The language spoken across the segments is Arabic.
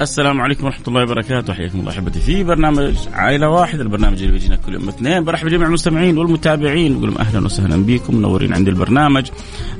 السلام عليكم ورحمة الله وبركاته. حياكم الله أحبتي في برنامج عائلة واحد. البرنامج اللي بيجينا كل يوم اثنين. برحب بجميع المستمعين والمتابعين. بقول لهم أهلا وسهلا بكم. منورين عند البرنامج.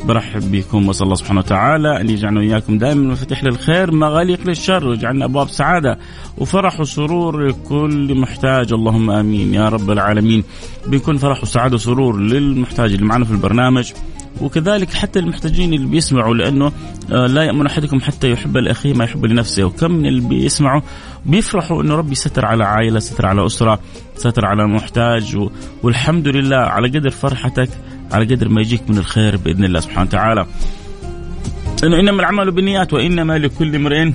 برحب بكم. وصلى الله سبحانه وتعالى. أن يجعلنا وإياكم دائما مفاتيح للخير. مغاليق للشر. ويجعلنا أبواب سعادة وفرح وسرور لكل محتاج. اللهم آمين. يا رب العالمين. بيكون فرح وسعادة وسرور للمحتاج اللي معنا في البرنامج. وكذلك حتى المحتاجين اللي بيسمعوا لأنه آه، لا يأمن أحدكم حتى يحب لاخيه ما يحب لنفسه. وكم من اللي بيسمعوا بيفرحوا إنه ربي ستر على عائلة ستر على أسرة ستر على محتاج. والحمد لله على قدر فرحتك على قدر ما يجيك من الخير بإذن الله سبحانه وتعالى. إنه إنما العمل بالنيات وإنما لكل امرئ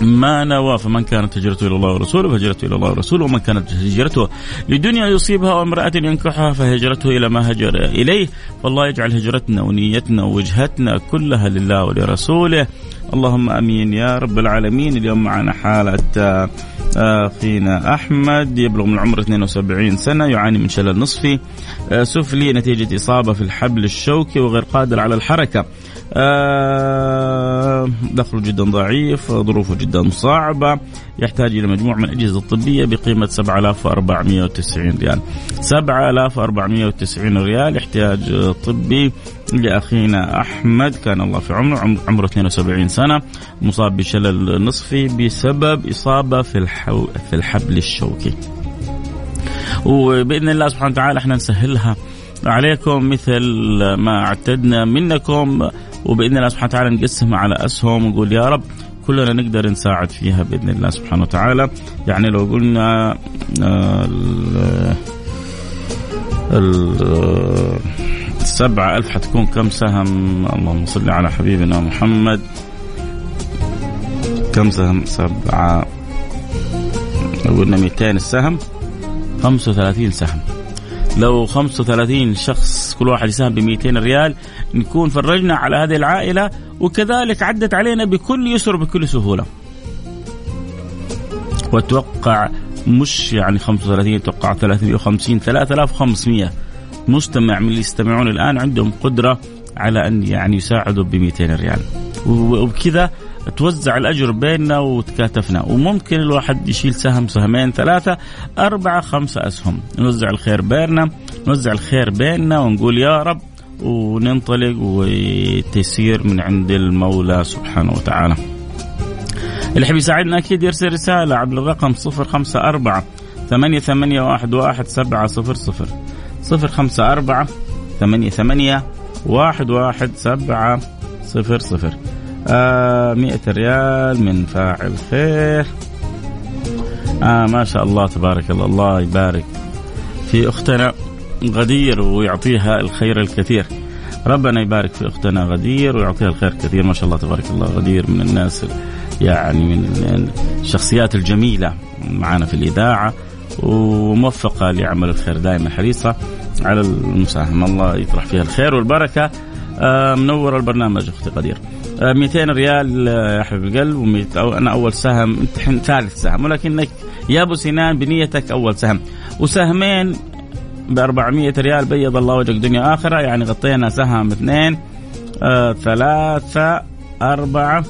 ما نوى فمن كانت هجرته إلى الله ورسوله فهجرته إلى الله ورسوله ومن كانت هجرته لدنيا يصيبها وامرأة ينكحها فهجرته إلى ما هجر إليه. فالله يجعل هجرتنا ونيتنا ووجهتنا كلها لله ولرسوله. اللهم آمين يا رب العالمين. اليوم معنا حالة آه، اخينا أحمد يبلغ من العمر 72 سنة يعاني من شلل نصفي آه، سفلي نتيجة إصابة في الحبل الشوكي وغير قادر على الحركة. آه، دخله جدا ضعيف ظروفه جدا صعبة يحتاج إلى مجموع من الأجهزة الطبية بقيمة 7490 ريال. 7490 ريال احتياج طبي لأخينا أحمد كان الله في عمره عمره 72 سنة مصاب بشلل نصفي بسبب إصابة في, الحو في الحبل الشوكي. وبإذن الله سبحانه وتعالى إحنا نسهلها عليكم مثل ما اعتدنا منكم. وبإذن الله سبحانه وتعالى نقسمها على أسهم ونقول يا رب كلنا نقدر نساعد فيها بإذن الله سبحانه وتعالى. يعني لو قلنا آه، ال السبعة ألف حتكون كم سهم؟ اللهم صل على حبيبنا محمد. كم سهم؟ سبعة. لو قلنا 200 السهم 35 سهم. لو 35 شخص كل واحد يساهم ب 200 ريال نكون فرجنا على هذه العائلة وكذلك عدت علينا بكل يسر وبكل سهولة. واتوقع مش يعني 35 أتوقع 350 3500 مستمع من اللي يستمعون الآن عندهم قدرة على أن يعني يساعدوا ب 200 ريال وبكذا توزع الأجر بيننا وتكاتفنا. وممكن الواحد يشيل سهم سهمين ثلاثة أربعة خمسة أسهم. نوزع الخير بيننا نوزع الخير بيننا ونقول يا رب وننطلق وتيسير من عند المولى سبحانه وتعالى. اللي يحب يساعدنا أكيد يرسل رسالة عبر الرقم 054 ثمانية ثمانية واحد واحد سبعة صفر صفر. صفر خمسة أربعة ثمانية ثمانية واحد واحد سبعة صفر صفر. آه مئة ريال من فاعل خير آه ما شاء الله تبارك الله. الله يبارك في أختنا غدير ويعطيها الخير الكثير. ربنا يبارك في أختنا غدير ويعطيها الخير الكثير. ما شاء الله تبارك الله. غدير من الناس يعني من الشخصيات الجميلة معنا في الإذاعة وموفقة لعمل الخير دائما حريصة على المساهمة. الله يطرح فيها الخير والبركة. آه منور البرنامج أختي قدير 200 آه، ريال آه، يا حبيب القلب أنا أول سهم أنت ثالث سهم ولكنك يا أبو سنان بنيتك أول سهم. وسهمين ب 400 ريال بيض الله وجهك دنيا آخرة يعني غطينا سهم اثنين آه ثلاثة أربعة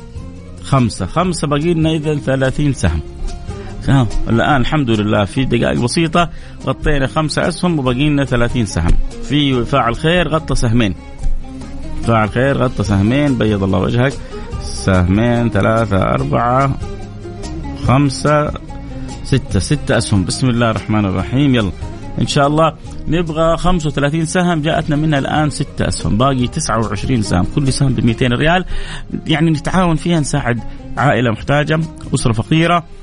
خمسة. خمسة باقي لنا إذا 30 سهم. آه الآن الحمد لله في دقائق بسيطة غطينا خمسة أسهم وباقي لنا 30 سهم. في فاعل خير غطى سهمين. فاعل خير غطى سهمين بيض الله وجهك. سهمين ثلاثة أربعة خمسة ستة. ستة أسهم. بسم الله الرحمن الرحيم. يلا. إن شاء الله نبغى 35 سهم. جاءتنا منها الآن ستة أسهم. باقي 29 سهم. كل سهم ب 200 ريال. يعني نتعاون فيها نساعد عائلة محتاجة أسرة فقيرة. آه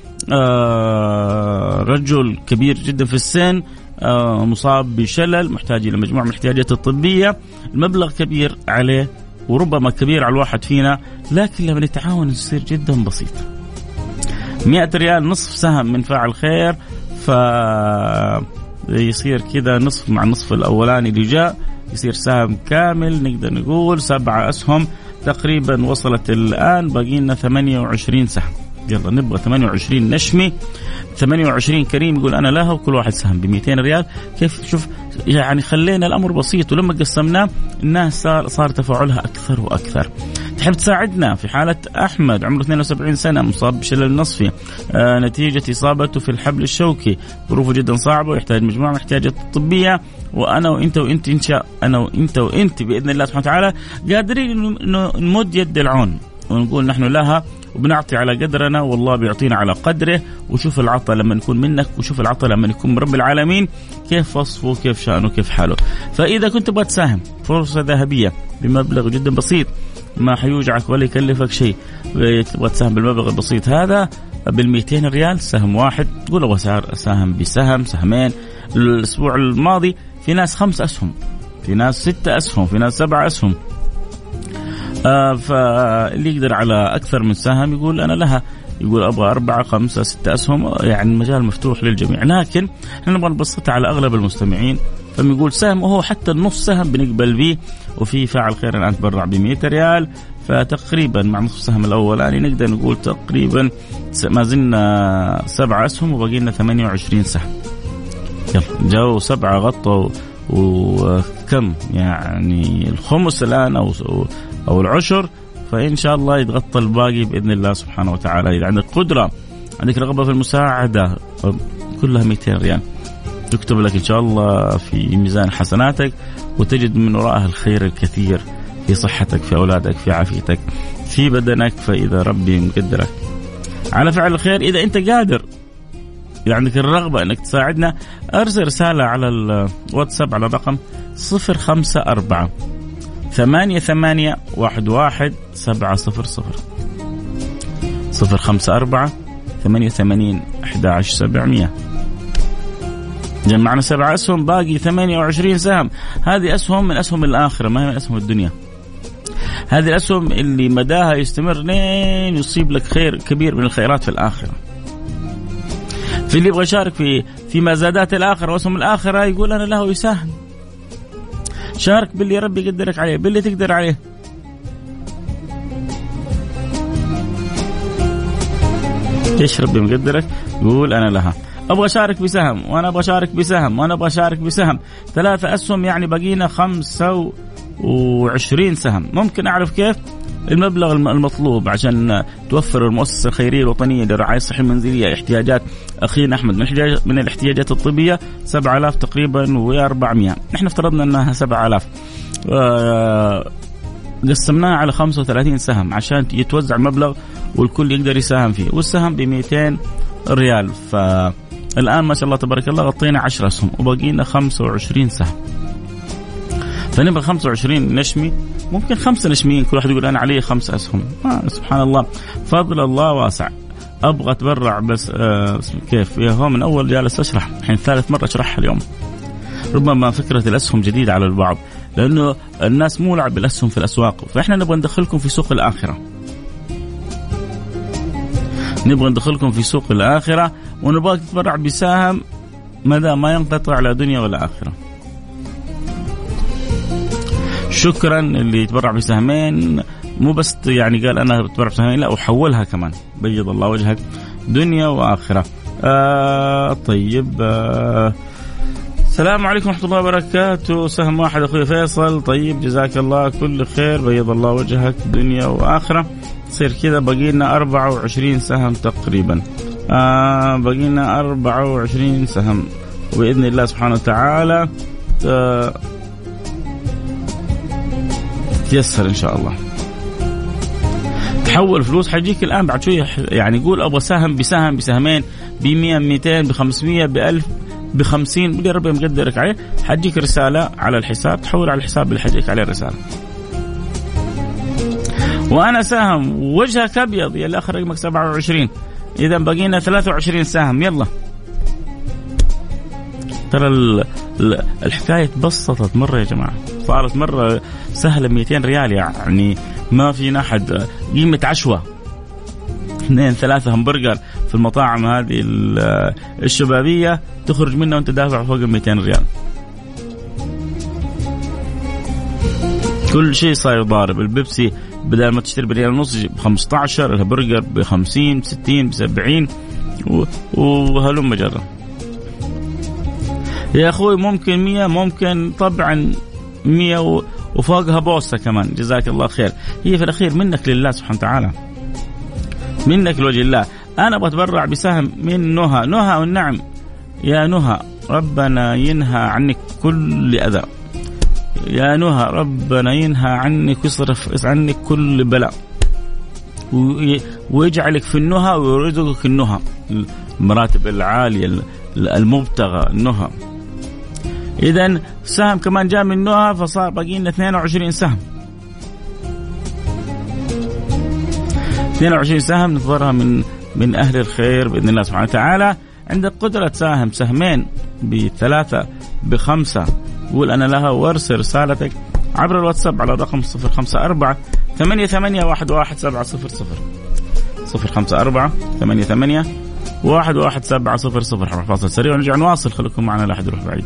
رجل كبير جدا في السن آه مصاب بشلل محتاج إلى مجموعة من الاحتياجات الطبية. المبلغ كبير عليه وربما كبير على الواحد فينا لكن لما نتعاون يصير جدا بسيط. 100 ريال نصف سهم من فاعل خير ف يصير كذا نصف مع النصف الأولاني اللي جاء يصير سهم كامل نقدر نقول سبعة أسهم. تقريبا وصلت الآن باقي لنا 28 سهم. يلا نبغى 28 نشمي. 28 كريم يقول أنا لها وكل واحد سهم ب 200 ريال. كيف؟ شوف يعني خلينا الأمر بسيط ولما قسمناه الناس صار صار تفاعلها أكثر وأكثر. تحب تساعدنا في حالة أحمد؟ عمره 72 سنة مصاب بشلل نصفي. آه نتيجة إصابته في الحبل الشوكي. ظروفه جدا صعبة ويحتاج مجموعة من الاحتياجات الطبية وأنا وأنت وأنت إن شاء أنا وأنت وأنت بإذن الله سبحانه وتعالى قادرين إنه نمد يد العون. ونقول نحن لها وبنعطي على قدرنا والله بيعطينا على قدره وشوف العطاء لما يكون منك وشوف العطاء لما يكون من رب العالمين كيف وصفه كيف شأنه كيف حاله. فإذا كنت تبغى تساهم فرصة ذهبية بمبلغ جدا بسيط ما حيوجعك ولا يكلفك شيء تبغى تساهم بالمبلغ البسيط هذا بال 200 ريال سهم واحد تقول أبغى ساهم بسهم سهمين. الأسبوع الماضي في ناس خمس أسهم في ناس ستة أسهم في ناس سبعة أسهم. آه فاللي يقدر على أكثر من سهم يقول أنا لها. يقول أبغى أربعة خمسة ستة أسهم يعني المجال مفتوح للجميع. لكن إحنا نبغى نبسطها على أغلب المستمعين. فبيقول سهم وهو حتى النص سهم بنقبل به وفي فاعل خير الآن تبرع ب 100 ريال. فتقريبا مع نصف السهم الاولاني نقدر نقول تقريبا ما زلنا سبع أسهم وباقي لنا 28 سهم. يلا جو سبعة غطوا وكم يعني الخمس الآن أو أو العشر فإن شاء الله يتغطى الباقي بإذن الله سبحانه وتعالى. إذا عندك قدرة عندك رغبة في المساعدة كلها 200 ريال. تكتب لك إن شاء الله في ميزان حسناتك وتجد من وراءها الخير الكثير في صحتك في أولادك في عافيتك في بدنك فإذا ربي مقدرك. على فعل الخير إذا أنت قادر إذا عندك الرغبة أنك تساعدنا أرسل رسالة على الواتساب على الرقم 054 ثمانية ثمانية واحد واحد سبعة صفر صفر. صفر خمسة أربعة ثمانية ثمانين أحد عشر سبعمية. جمعنا سبع أسهم باقي ثمانية وعشرين سهم. هذه أسهم من أسهم الآخرة ما هي من أسهم الدنيا. هذه الأسهم اللي مداها يستمر لين يصيب لك خير كبير من الخيرات في الآخرة. في اللي يبغى يشارك في في مزادات الآخرة وأسهم الآخرة يقول أنا له يساهم. شارك باللي ربي يقدرك عليه باللي تقدر عليه. إيش ربي مقدرك؟ يقول أنا لها. أبغى أشارك بسهم وأنا أبغى أشارك بسهم وأنا أبغى أشارك بسهم. ثلاثة أسهم يعني بقينا خمسة وعشرين سهم. ممكن أعرف كيف؟ المبلغ المطلوب عشان توفر المؤسسة الخيرية الوطنية للرعايه الصحيه المنزليه احتياجات أخينا أحمد من من الاحتياجات الطبية 7000 تقريبا و400 نحن افترضنا إنها 7000 آه، قسمناها على 35 سهم عشان يتوزع المبلغ والكل يقدر يساهم فيه والسهم ب 200 ريال. فالآن ما شاء الله تبارك الله غطينا 10 اسهم وباقي لنا 25 سهم. فنبغى 25 نشمي ممكن خمسة نشميين كل واحد يقول أنا علي خمس أسهم. آه سبحان الله. فضل الله واسع. أبغى أتبرع بس آه كيف؟ يا هو من أول جالس أشرح الحين ثالث مرة أشرحها اليوم. ربما فكرة الأسهم جديدة على البعض لأنه الناس مولعه بالاسهم في الأسواق. فإحنا نبغى ندخلكم في سوق الآخرة. نبغى ندخلكم في سوق الآخرة ونبغاك تتبرع بسهم مدى ما ينقطع لا دنيا ولا آخرة. شكرا اللي يتبرع بسهمين. مو بس يعني قال أنا بتبرع بسهمين لا وحولها كمان. بيض الله وجهك. دنيا وآخرة. آه طيب آه السلام عليكم ورحمة الله وبركاته. سهم واحد أخوي فيصل. طيب جزاك الله كل خير. بيض الله وجهك. دنيا وآخرة. تصير كذا بقي لنا 24 سهم تقريبا. آه بقي لنا 24 سهم. وبإذن الله سبحانه وتعالى آه تيسر إن شاء الله. تحول فلوس حيجيك الآن بعد شوية يعني قول أبغى سهم بسهم بسهمين ب 100 200 ب 500 ب 1000 ب 50 اللي ربي مقدرك عليه. حتجيك رسالة على الحساب تحول على الحساب اللي حتجيك عليه الرسالة. وأنا سهم وجهك أبيض يا الاخ رقمك 27 إذا بقينا 23 سهم يلا. ترى الحكاية تبسطت مرة يا جماعة. صارت مرة سهلة 200 ريال يعني. ما فينا أحد. قيمة عشوة. اثنين ثلاثة همبرجر في المطاعم هذه الشبابية. تخرج منها وأنت دافع فوق ال 200 ريال. كل شيء صاير ضارب. البيبسي بدل ما تشتري بريال ونص ب 15 الهمبرجر ب 50 ب 60 ب 70 وهلم جرا يا أخوي ممكن 100 ممكن طبعا 100 وفوقها بوسه كمان. جزاك الله خير. هي في الأخير منك لله سبحانه وتعالى. منك لوجه الله. أنا أبغى اتبرع بسهم من نهى. نهى والنعم. يا نهى ربنا ينهى عنك كل أذى. يا نهى ربنا ينهى عنك ويصرف عنك كل بلاء. ويجعلك في النهى ويرزقك النهى. المراتب العالية المبتغى النهى. اذا سهم كمان جاء من نهى فصار باقي لنا 22 سهم. 22 سهم ننتظرها من من أهل الخير بإذن الله سبحانه وتعالى. عندك قدرة تساهم سهمين بثلاثة بخمسة. قول أنا لها وارسل رسالتك عبر الواتساب على الرقم 054 ثمانية ثمانية واحد واحد سبعة صفر صفر. صفر خمسة أربعة ثمانية ثمانية واحد واحد سبعة صفر صفر. فاصل سريع ونرجع نواصل. خليكم معنا لا أحد يروح بعيد.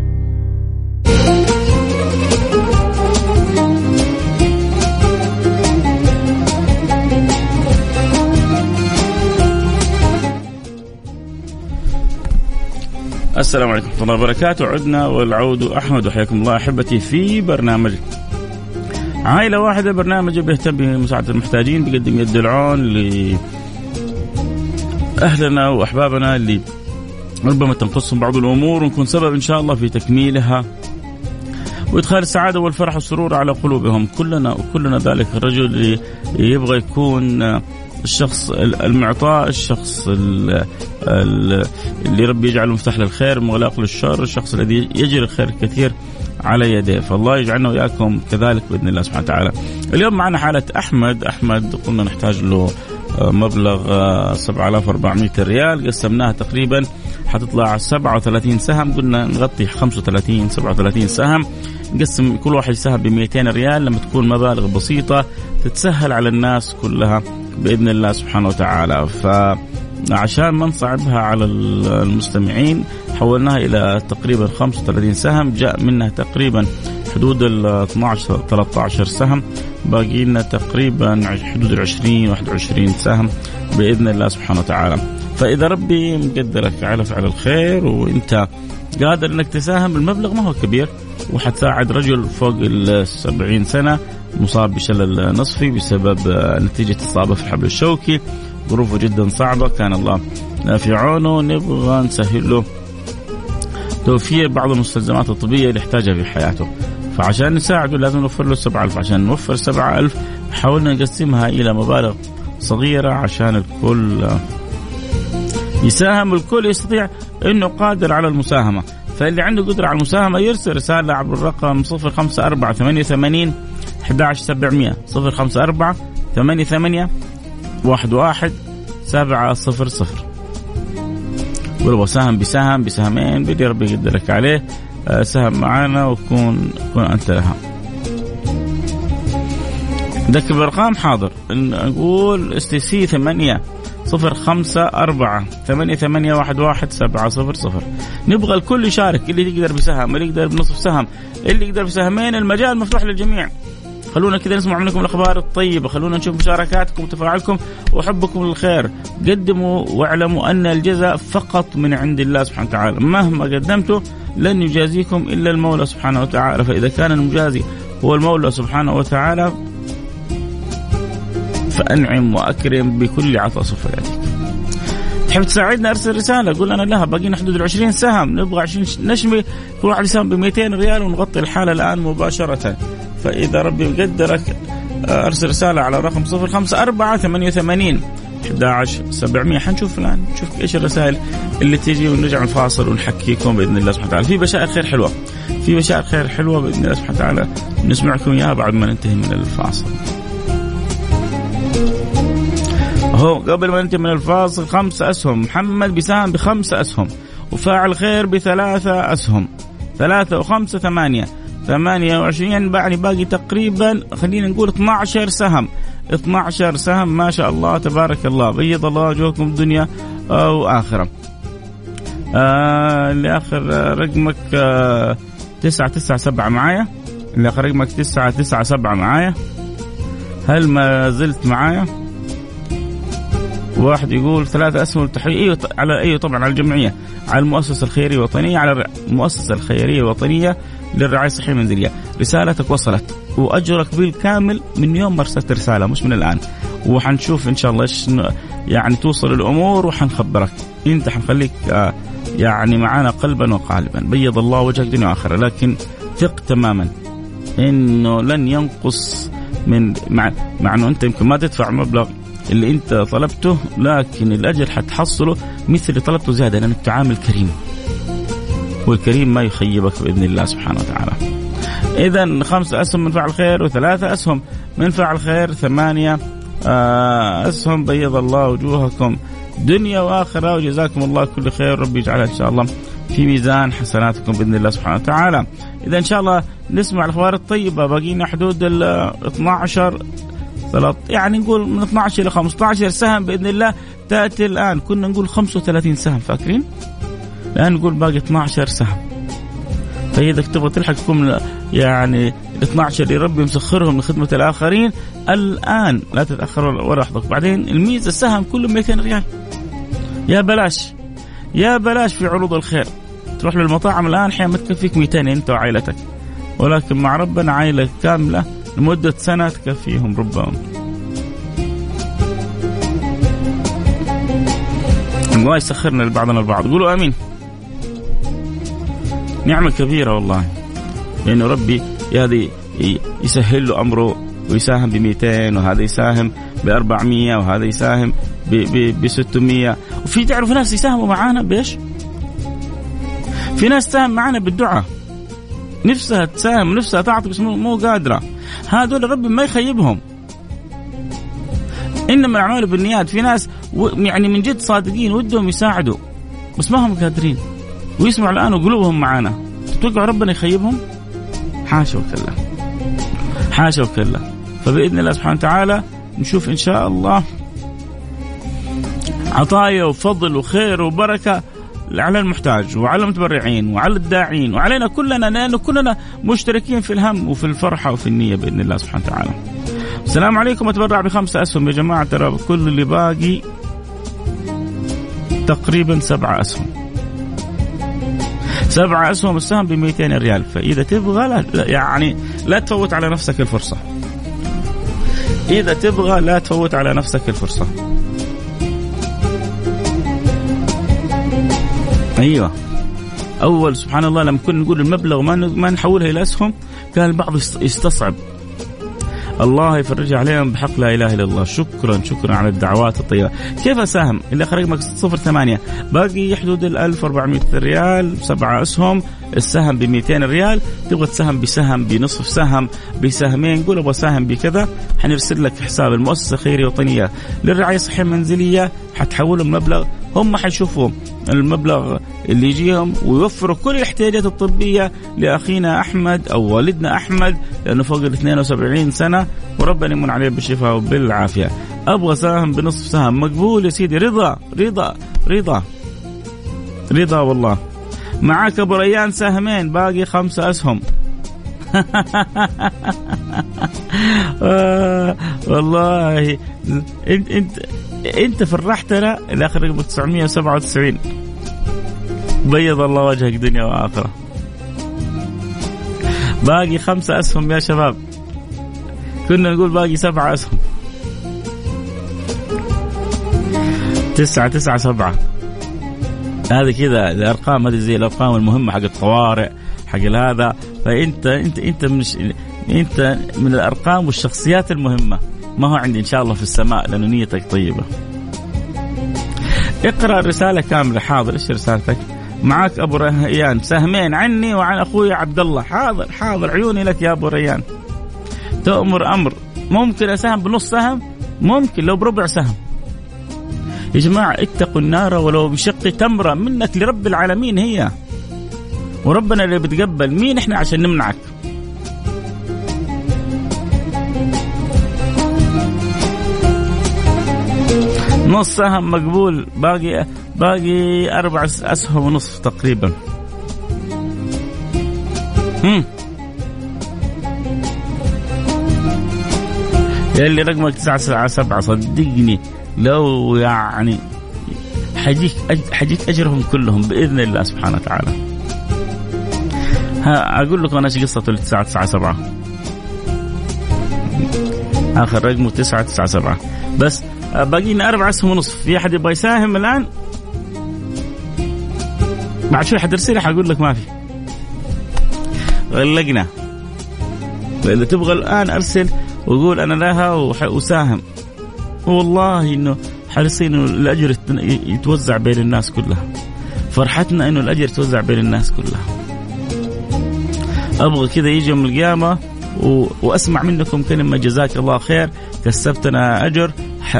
السلام عليكم ورحمة الله وبركاته. عدنا والعود أحمد وحياكم الله أحبتي في برنامج عائلة واحدة. برنامج بيهتم بمساعدة المحتاجين بيقدم يد العون لأهلنا وأحبابنا اللي ربما تنقصهم بعض الأمور. ونكون سبب إن شاء الله في تكميلها وإدخال السعادة والفرح والسرور على قلوبهم. كلنا وكلنا ذلك. الرجل اللي يبغى يكون الشخص المعطاء الشخص اللي ربي يجعله مفتاح للخير مغلاق للشر الشخص الذي يجري الخير الكثير على يديه. فالله يجعلنا وإياكم كذلك بإذن الله سبحانه وتعالى. اليوم معنا حالة أحمد. أحمد قلنا نحتاج له آه، مبلغ 7400 آه، ريال. قسمناها تقريبا حتطلع 37 سهم. قلنا نغطي 35 37 سهم. نقسم كل واحد سهم ب 200 ريال. لما تكون مبالغ بسيطة تتسهل على الناس كلها. بإذن الله سبحانه وتعالى. فعشان ما نصعبها على المستمعين حولناها إلى تقريبا 35 سهم. جاء منها تقريبا حدود ال 12 13 سهم. باقي لنا تقريبا حدود ال 20 21 سهم بإذن الله سبحانه وتعالى. فإذا ربي مقدرك على فعل الخير وإنت قادر إنك تساهم المبلغ ما هو كبير وحتساعد رجل فوق ال 70 سنة. مصاب بشلل نصفي بسبب نتيجة اصابه في الحبل الشوكي. ظروفه جدا صعبة كان الله في عونه. نبغى نسهل له توفير بعض المستلزمات الطبية اللي يحتاجها في حياته. فعشان نساعده لازم نوفر له 7000 عشان نوفر 7000 حاولنا نقسمها إلى مبالغ صغيرة عشان الكل يساهم. الكل يستطيع إنه قادر على المساهمة. فاللي عنده قدرة على المساهمة يرسل رسالة عبر الرقم 05488 11700 054 88 11 700 ولو سهم بسهم بسهمين بدي ربي يقدرك عليه. آه، سهم معانا وكون كون أنت لها. ذكر الارقام حاضر. نقول اس تي سي 8 صفر خمسة أربعة ثمانية ثمانية واحد واحد سبعة صفر صفر. نبغى الكل يشارك اللي يقدر بسهم اللي يقدر بنصف سهم اللي يقدر بسهمين المجال مفتوح للجميع. خلونا كذا نسمع منكم الأخبار الطيبة. خلونا نشوف مشاركاتكم وتفاعلكم. وحبكم للخير. قدموا واعلموا أن الجزاء فقط من عند الله سبحانه وتعالى. مهما قدمتوا لن يجازيكم إلا المولى سبحانه وتعالى. فإذا كان المجازي هو المولى سبحانه وتعالى فأنعم وأكرم بكل عطاء سوف تحب تساعدنا؟ أرسل رسالة. قول أنا لها. باقينا حدود ال 20 سهم. نبغى 20 نشمي كل واحد يساهم ب 200 ريال ونغطي الحالة الآن مباشرة. فإذا ربي مقدرك أرسل رسالة على رقم 054 88 11700 حنشوف الآن نشوف إيش الرسائل اللي تجي ونرجع نفاصل ونحكيكم بإذن الله سبحانه وتعالى. في بشائر خير حلوة في بشائر خير حلوة بإذن الله سبحانه وتعالى. نسمعكم إياها بعد ما ننتهي من الفاصل. هو قبل ما ننتهي من الفاصل خمس أسهم محمد بسام بخمس أسهم وفاعل خير بثلاثة أسهم. ثلاثة وخمسة ثمانية. ثمانية وعشرين يعني باقي تقريبا خلينا نقول 12 سهم. 12 سهم ما شاء الله تبارك الله بيض الله وجوهكم دنيا وآخرة آه آخر رقمك آه تسعة تسعة سبعة معايا. اللي آخر رقمك تسعة تسعة سبعة معايا. هل ما زلت معايا؟ واحد يقول ثلاثة أسهم التحرير أيوة على أيوة طبعا على الجمعية. على المؤسسة الخيرية الوطنية على المؤسسة الخيرية الوطنية للرعاية الصحية المنزلية رسالتك وصلت. وأجرك بالكامل من يوم ما أرسلت رسالة مش من الآن. وحنشوف إن شاء الله إيش يعني توصل الأمور وحنخبرك. أنت حنخليك آه يعني معانا قلبا وقالبا. بيض الله وجهك دنيا وآخرة. لكن ثق تماما إنه لن ينقص من مع مع إنه أنت يمكن ما تدفع مبلغ اللي انت طلبته لكن الاجر حتحصله مثل اللي طلبته زيادة لانك تعامل كريم والكريم ما يخيبك بإذن الله سبحانه وتعالى. اذا خمسة أسهم من فعل خير وثلاثة أسهم من فعل خير ثمانية آه، أسهم بيض الله وجوهكم دنيا وآخرة وجزاكم الله كل خير ربي يجعلها إن شاء الله في ميزان حسناتكم بإذن الله سبحانه وتعالى. اذا إن شاء الله نسمع الأخبار الطيبة باقينا حدود ال 12 يعني نقول من 12 إلى 15 سهم بإذن الله. تأتي الآن. كنا نقول 35 سهم فاكرين؟ الآن نقول باقي 12 سهم. فاذا تبغى تلحق تكون يعني ال 12 اللي ربي مسخرهم لخدمه الآخرين الآن لا تتأخر ولا لحظه بعدين الميزة السهم كله 200 ريال. يا بلاش. يا بلاش في عروض الخير. تروح للمطاعم الآن أحيانا ما تكفيك 200 أنت وعائلتك. ولكن مع ربنا عائلة كاملة لمدة سنة تكفيهم ربما الله يسخرنا لبعضنا البعض. قولوا آمين. نعمة كبيرة والله. لأنه ربي هذه يسهل له أمره ويساهم ب 200 وهذا يساهم ب 400 وهذا يساهم ب 600 وفي تعرف ناس يساهموا معانا بإيش؟ في ناس تساهم معانا بالدعاء. نفسها تساهم نفسها تعطي بس مو قادرة. هذول ربي ما يخيبهم. إنما الأعمال بالنيات في ناس يعني من جد صادقين ودهم يساعدوا بس ما هم قادرين. ويسمعوا الآن وقلوبهم معانا. تتوقع ربنا يخيبهم؟ حاشا وكلا. حاشا وكلا. فبإذن الله سبحانه وتعالى نشوف إن شاء الله عطايا وفضل وخير وبركة. على المحتاج وعلى المتبرعين وعلى الداعين وعلينا كلنا لأنه كلنا مشتركين في الهم وفي الفرحة وفي النية بإذن الله سبحانه وتعالى. السلام عليكم أتبرع بخمسة أسهم يا جماعة ترى كل اللي باقي تقريبا سبعة أسهم. سبعة أسهم السهم ب 200 ريال فإذا تبغى لا يعني لا تفوت على نفسك الفرصة إذا تبغى لا تفوت على نفسك الفرصة أيوه. أول سبحان الله لما كنا نقول المبلغ ما ما نحولها إلى أسهم كان البعض يستصعب. الله يفرجها عليهم بحق لا إله إلا الله. شكرا شكرا على الدعوات الطيبة. كيف اساهم اللي آخر رقمك 08 باقي حدود ال 1400 ريال سبعة أسهم. السهم ب 200 ريال تبغى تساهم بسهم بنصف سهم بسهمين قول أبغى اساهم بكذا حنرسل لك حساب المؤسسة الخيريه الوطنيه للرعاية الصحيه المنزليه حتحولهم مبلغ هم حيشوفوا المبلغ اللي يجيهم ويوفروا كل الاحتياجات الطبية لأخينا أحمد أو والدنا أحمد لأنه فوق ال 72 سنة وربنا يمن عليه بالشفاء وبالعافية. أبغى سهم بنصف سهم مقبول يا سيدي رضا رضا رضا رضا والله. معك ابو ريان سهمين باقي خمسة أسهم. آه والله. انت إنت انت فرحتنا الآخر رقم 997 بيض الله وجهك دنيا وآخرة. باقي خمسة أسهم يا شباب. كنا نقول باقي سبعة أسهم. تسعة تسعة سبعة. هذه كذا الأرقام هذه زي الأرقام المهمة حق الطوارئ حق هذا فأنت أنت أنت مش أنت من الأرقام والشخصيات المهمة. ما هو عندي إن شاء الله في السماء لأنه نيتك طيبة. اقرأ الرساله كاملة. حاضر إيش رسالتك؟ معك أبو ريان سهمين عني وعن أخوي عبد الله حاضر حاضر. عيوني لك يا أبو ريان تؤمر أمر. ممكن أساهم بنص سهم؟ ممكن لو بربع سهم. يا جماعة اتقوا النار ولو بشق تمرة منك لرب العالمين هي. وربنا اللي بتقبل مين إحنا عشان نمنعك؟ نص سهم مقبول باقي باقي أربع أسهم ونصف تقريبا. هم. اللي رقمك تسعة سبعة صدقني. لو يعني حجيك حجيك أجرهم كلهم بإذن الله سبحانه وتعالى. ها أقول لكم أنا إيش قصة ال 9 9 7 آخر رقمه 9 9 7 بس باقي لنا أربع أسهم ونصف. في أحد يبغى يساهم الآن؟ بعد شوي حترسل حقول لك ما في. غلقنا. اذا تبغى الآن أرسل وقول أنا لها وساهم. والله إنه حريصين إنه الأجر يتوزع بين الناس كلها. فرحتنا إنه الأجر يتوزع بين الناس كلها. أبغى كذا يجي يوم القيامة و... وأسمع منكم كلمة جزاك الله خير. كسبتنا أجر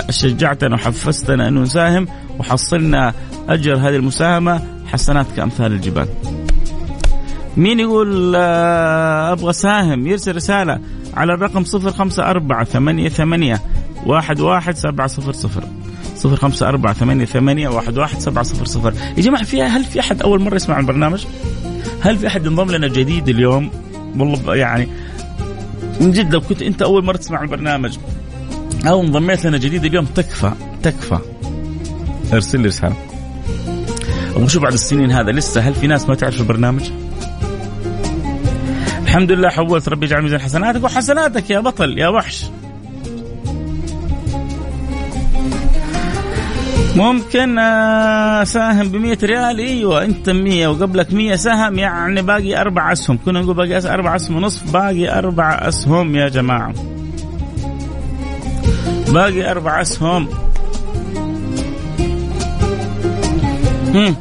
شجعتنا وحفزتنا إنه نساهم وحصلنا أجر هذه المساهمة حسنات كأمثال الجبال. مين يقول آه، أبغى ساهم؟ يرسل رسالة على الرقم 054 88 واحد واحد سبعة صفر صفر. صفر خمسة أربعة ثمانية ثمانية واحد واحد سبعة صفر صفر. يا جماعة في هل في أحد أول مرة يسمع البرنامج؟ هل في أحد انضم لنا جديد اليوم؟ والله يعني من جد لو كنت أنت أول مرة تسمع البرنامج أو انضميت لنا جديد اليوم تكفى تكفى. أرسل لي رسالة. وشو بعد السنين هذا؟ لسه هل في ناس ما تعرف البرنامج؟ الحمد لله حولت ربي يجعل ميزان حسناتك وحسناتك يا بطل يا وحش. ممكن اساهم ب 100 ريال. أيوه أنت 100 وقبلك 100 سهم. يعني باقي أربع أسهم. كنا نقول باقي أربع أسهم ونصف باقي أربع أسهم يا جماعة. باقي أربع أسهم. هم.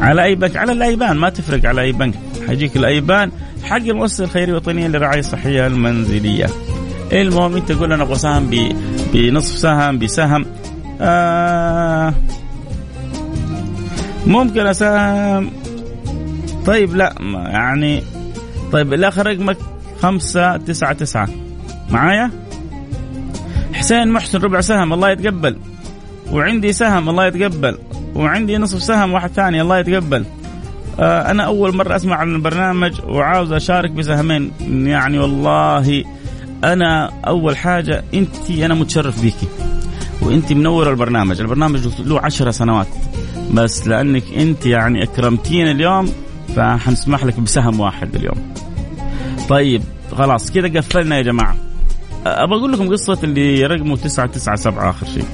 على أي بنك؟ على الأيبان. ما تفرق على أي بنك. حيجيك الأيبان. حق المؤسسة الخيرية الوطنيه للرعايه الصحية المنزلية. المهم أنت تقول أنا أبغى سهم بنصف سهم بسهم. آه ممكن اساهم طيب لا يعني طيب الآخر رقمك خمسة تسعة تسعة. معايا؟ حسين محسن ربع سهم الله يتقبل. وعندي سهم الله يتقبل. وعندي نصف سهم واحد ثاني الله يتقبل. آه أنا أول مرة أسمع عن البرنامج وعاوز أشارك بسهمين يعني والله أنا أول حاجة أنت أنا متشرف بيكي. وانت منور البرنامج. البرنامج له عشر سنوات. بس لأنك انت يعني اكرمتينا اليوم فحنسمح لك بسهم واحد اليوم. طيب خلاص كذا قفلنا يا جماعة. أبغى أقول لكم قصة اللي رقمه 997 آخر شيء.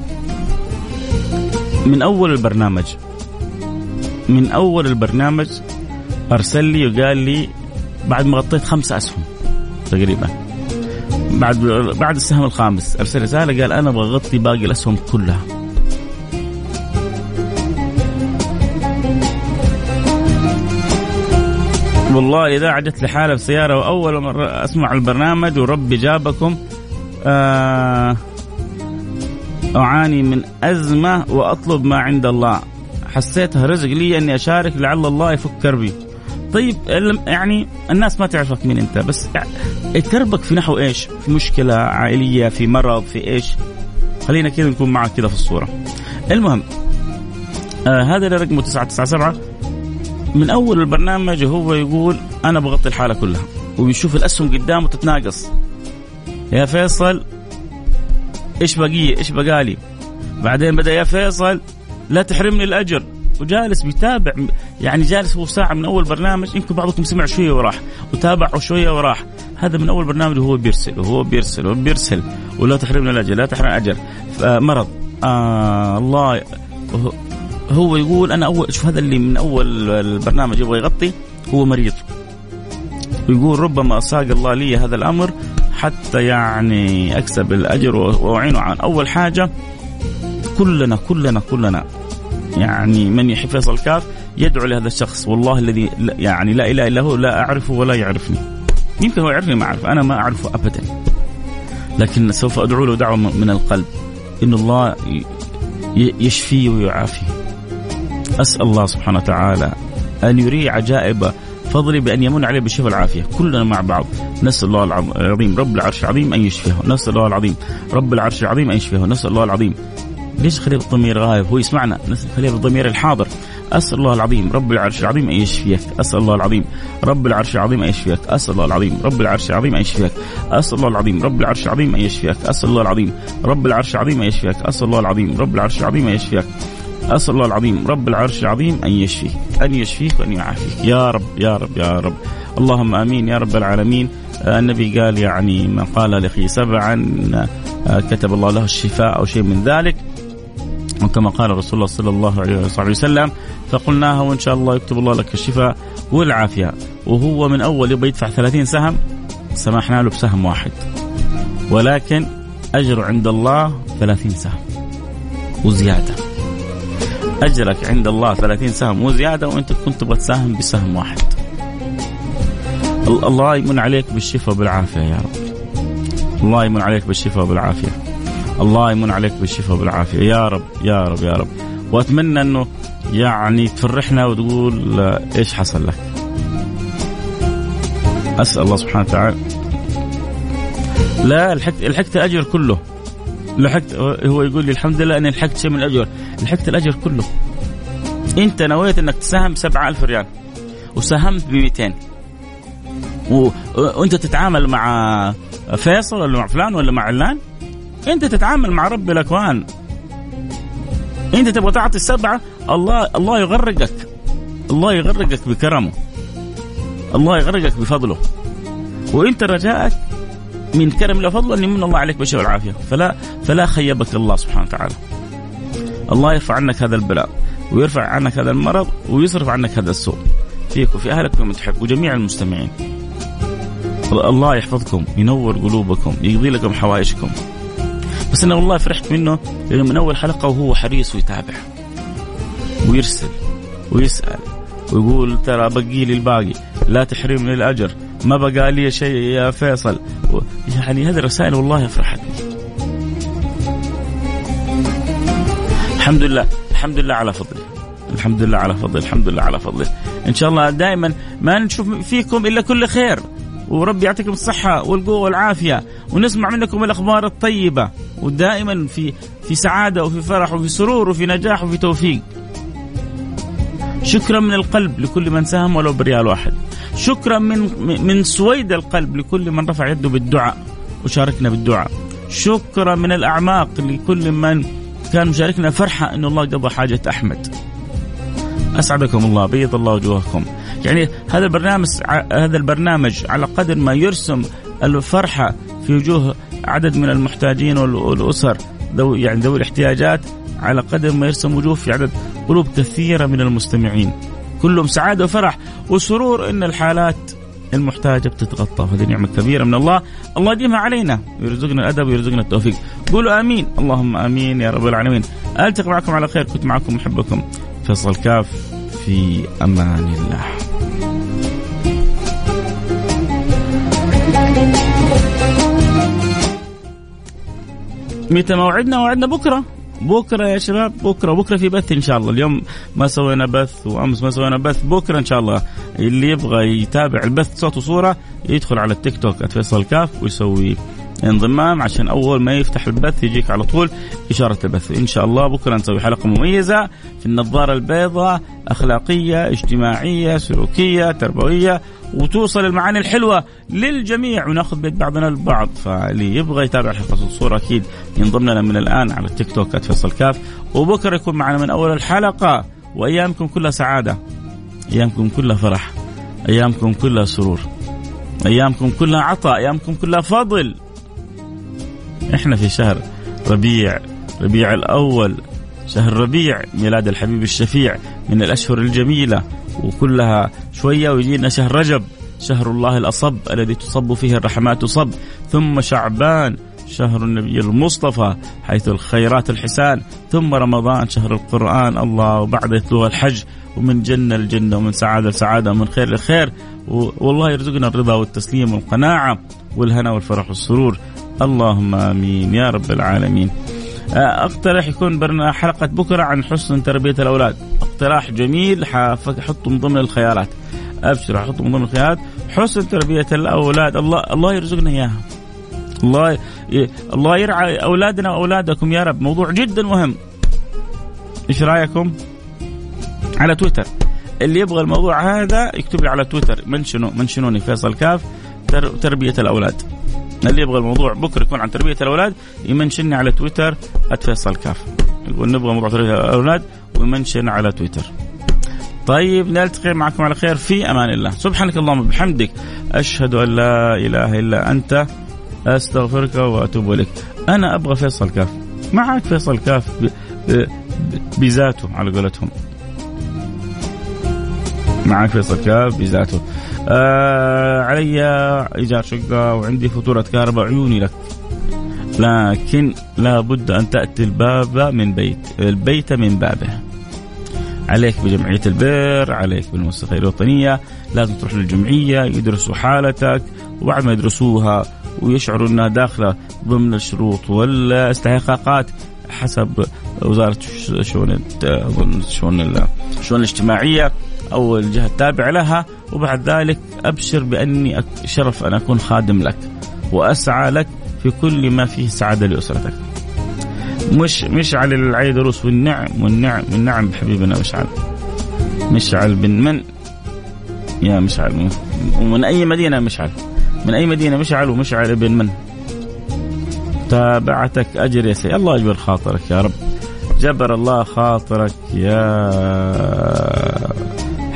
من أول البرنامج من أول البرنامج أرسل لي وقال لي بعد ما غطيت خمسة أسهم تقريبا. بعد بعد السهم الخامس أرسل رسالة قال أنا أبغى أغطي باقي الأسهم كلها. والله إذا جت لي حاله بسيارة وأول مرة أسمع البرنامج وربي جابكم آه أعاني من أزمة وأطلب ما عند الله. حسيتها رزق لي إني أشارك لعل الله يفك كربي طيب يعني الناس ما تعرفك مين انت بس كربك في نحو إيش؟ في مشكلة عائلية في مرض في إيش؟ خلينا كذا نكون معك كذا في الصورة. المهم آه هذا اللي رقمه 997 من أول البرنامج هو يقول أنا بغطي الحالة كلها ويشوف الأسهم قدامه تتناقص. يا فيصل إيش بقي إيش بقالي؟ بعدين بدأ يا فيصل لا تحرمني الأجر وجالس بيتابع يعني جالس هو ساعة من أول برنامج يمكن بعضكم سمع شوية وراح وتابع شوية وراح. هذا من أول برنامج وهو بيرسل وهو بيرسل وهو بيرسل. ولا تحرمنا الاجر لا تحرمنا الاجر مرض. آه الله. هو يقول أنا اول شوف هذا اللي من أول البرنامج يبغى يغطي هو مريض. ويقول ربما ساق الله لي هذا الأمر حتى يعني أكسب الأجر وأعينه عن أول حاجة. كلنا كلنا كلنا. يعني من يحب فيصل كاف يدعو لهذا الشخص. والله الذي يعني لا إله إلا هو لا أعرفه ولا يعرفني. يمكن هو يعرفني ما أعرف. أنا ما أعرفه ابدا. لكن سوف أدعو له دعوة من القلب. إن الله يشفيه ويعافيه. أسأل الله سبحانه وتعالى أن يري عجائب فضلي بأن يمن عليه بالشفاء والعافية. كلنا مع بعض. نسأل الله العظيم رب العرش العظيم أن يشفيه. نسأل الله العظيم رب العرش العظيم أن يشفيه. نسأل الله العظيم ليش خليه بالضمير غايب؟ هو يسمعنا. خليه بالضمير الحاضر. أسأل الله العظيم رب العرش العظيم أن يشفيك. أسأل الله العظيم رب العرش العظيم أن يشفيك. أسأل الله العظيم رب العرش العظيم أن يشفيك. أسأل الله العظيم رب العرش العظيم أن يشفيك. أسأل الله العظيم رب العرش العظيم أن يشفيك. أسأل الله العظيم رب العرش العظيم أن يشفيك. أسأل الله العظيم رب العرش العظيم أن يشفيك. أن يشفيك وأن يعافيك. يا رب يا رب يا رب. اللهم آمين يا رب العالمين. آه، النبي قال يعني من قال لأخيه سبعا آه، كتب الله له الشفاء أو شيء من ذلك. وكما قال رسول الله صلى الله عليه وسلم فقلناها وان شاء الله يكتب الله لك الشفاء والعافية. وهو من أول يبغى يدفع 30 سهم سمحنا له بسهم واحد. ولكن اجره عند الله 30 سهم وزيادة. أجرك عند الله 30 سهم وزيادة وأنت كنت تبغى تساهم بسهم واحد. الله يمن عليك بالشفاء وبالعافيه يا رب. الله يمن عليك بالشفاء وبالعافيه الله يمن عليك بالشفاء وبالعافيه يا رب يا رب يا رب. وأتمنى إنه يعني تفرحنا وتقول إيش حصل لك. أسأل الله سبحانه وتعالى. لا لحقت لحقت الأجر كله. لحقت هو يقول لي الحمد لله إني لحقت شيء من الأجر. لحقت الأجر كله. أنت نويت إنك تساهم ب 7000 ريال. وساهمت ب 200 و... وأنت تتعامل مع فيصل ولا مع فلان ولا مع علان؟ أنت تتعامل مع رب الأكوان. أنت تبغى تعطي السبعة الله الله يغرقك. الله يغرقك بكرمه. الله يغرقك بفضله. وانت رجاءك؟ من كرم الله ان يمن الله عليك بالشفاء والعافية. فلا فلا خيبك الله سبحانه وتعالى. الله يرفع عنك هذا البلاء ويرفع عنك هذا المرض ويصرف عنك هذا السوء. فيك وفي اهلك ومن تحب وجميع المستمعين. الله يحفظكم ينور قلوبكم يقضي لكم حوائجكم. بس أنا والله فرحت منه لأنه من أول حلقة وهو حريص ويتابع. ويرسل ويسأل ويقول ترى بقي لي الباقي لا تحرمني الأجر ما بقى لي شيء يا فيصل. يعني هذه الرسائل والله فرحتني. الحمد لله الحمد لله على فضله. الحمد لله على فضله الحمد لله على فضله. إن شاء الله دائما ما نشوف فيكم إلا كل خير. وربي يعطيكم الصحة والقوة والعافية ونسمع منكم الأخبار الطيبة ودائما في في سعادة وفي فرح وفي سرور وفي نجاح وفي توفيق. شكرا من القلب لكل من ساهم ولو بريال واحد. شكرا من من سويد القلب لكل من رفع يده بالدعاء وشاركنا بالدعاء. شكرا من الأعماق لكل من كان مشاركنا فرحة أن الله قضى حاجة أحمد. أسعدكم الله بيض الله وجوهكم. يعني هذا البرنامج هذا البرنامج على قدر ما يرسم الفرحة في وجوه عدد من المحتاجين والأسر ذو يعني ذوي الاحتياجات على قدر ما يرسم وجوه في عدد قلوب كثيرة من المستمعين. كلهم سعادة وفرح وسرور إن الحالات المحتاجة بتتغطى وهذه نعمة كبيرة من الله. الله يديمها علينا ويرزقنا الأدب ويرزقنا التوفيق. قولوا آمين. اللهم آمين يا رب العالمين. ألتقي معكم على خير كنت معكم محبكم. فيصل كاف في أمان الله. متى موعدنا؟ موعدنا بكرة. بكرة يا شباب بكرة. بكرة في بث إن شاء الله. اليوم ما سوينا بث وأمس ما سوينا بث. بكرة إن شاء الله. اللي يبغى يتابع البث صوت وصورة يدخل على التيك توك @فيصل كاف ويسوي انضمام عشان أول ما يفتح البث يجيك على طول إشارة البث. إن شاء الله بكرة نسوي حلقة مميزة في النظارة البيضاء أخلاقية اجتماعية سلوكية تربوية. وتوصل المعاني الحلوة للجميع وناخذ بيد بعضنا البعض. فاللي يبغى يتابع حلقه الصورة أكيد ينضم لنا من الآن على التيك توك @فيصل كاف. وبكرة يكون معنا من أول الحلقة. وأيامكم كلها سعادة. أيامكم كلها فرح. أيامكم كلها سرور. أيامكم كلها عطاء. أيامكم كلها فضل. إحنا في شهر ربيع. ربيع الأول. شهر ربيع ميلاد الحبيب الشفيع من الأشهر الجميلة. وكلها شوية ويجينا شهر رجب شهر الله الأصب الذي تصب فيه الرحمات تصب ثم شعبان شهر النبي المصطفى حيث الخيرات الحسان ثم رمضان شهر القرآن الله وبعد يتلوها الحج ومن جنة لجنة ومن سعادة لسعادة ومن خير لخير والله يرزقنا الرضا والتسليم والقناعة والهنا والفرح والسرور. اللهم آمين يا رب العالمين. اقترح يكون برنا حلقة بكرة عن حسن تربية الأولاد. اقتراح جميل ححطه من ضمن الخيارات. أبشر حطه من ضمن الخيارات. حسن تربية الأولاد الله الله يرزقنا إياها. الله. الله يرعى أولادنا وأولادكم يا رب. موضوع جدا مهم. إيش رأيكم؟ على تويتر. اللي يبغى الموضوع هذا يكتب لي على تويتر. منشنو منشنوني فيصل كاف تربية الأولاد. اللي يبغى الموضوع بكرة يكون عن تربية الأولاد يمنشني على تويتر @فيصل كاف. يقول نبغى موضوع الاولاد ويمنشن على تويتر. طيب نلتقي معكم على خير. في أمان الله. سبحانك اللهم وبحمدك. أشهد أن لا إله إلا أنت. أستغفرك وأتوب إليك. أنا أبغى فيصل كاف. معك فيصل كاف بذاته على قولتهم. معك فيصل كاف بذاته. آه علي إيجار شقة وعندي فاتورة كهرباء. عيوني لك. لكن لابد أن تأتي الباب من بيت البيت من بابه. عليك بجمعية البر عليك بالمؤسسه الوطنية لازم تروح للجمعية يدرسوا حالتك وبعد ما يدرسوها ويشعروا إنها داخلة ضمن الشروط والاستحقاقات حسب وزارة شؤون شؤون الشؤون الاجتماعية أو الجهة التابعة لها. وبعد ذلك أبشر بأني شرف أن أكون خادم لك وأسعى لك في كل ما فيه سعادة لأسرتك. مش مشعل العيدروس والنعم والنعم والنعم بحبيبنا مشعل. مشعل بن من؟ يا مشعل ومن أي مدينة مشعل؟ من أي مدينة مشعل ومشعل بن من؟ تابعتك أجر يا سيدي الله يجبر خاطرك يا رب. جبر الله خاطرك يا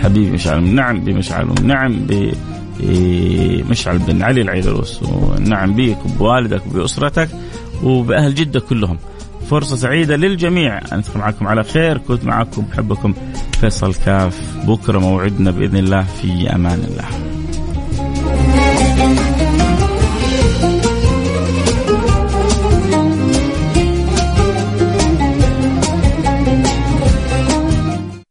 حبيبي مشعل نعم بمشعل نعم بمشعل بن علي العيدروس. ونعم بك وبوالدك وبأسرتك وبأهل جدة كلهم. فرصة سعيدة للجميع. أن معكم على خير. كنت معكم بحبكم فيصل كاف. بكرة موعدنا بإذن الله. في أمان الله.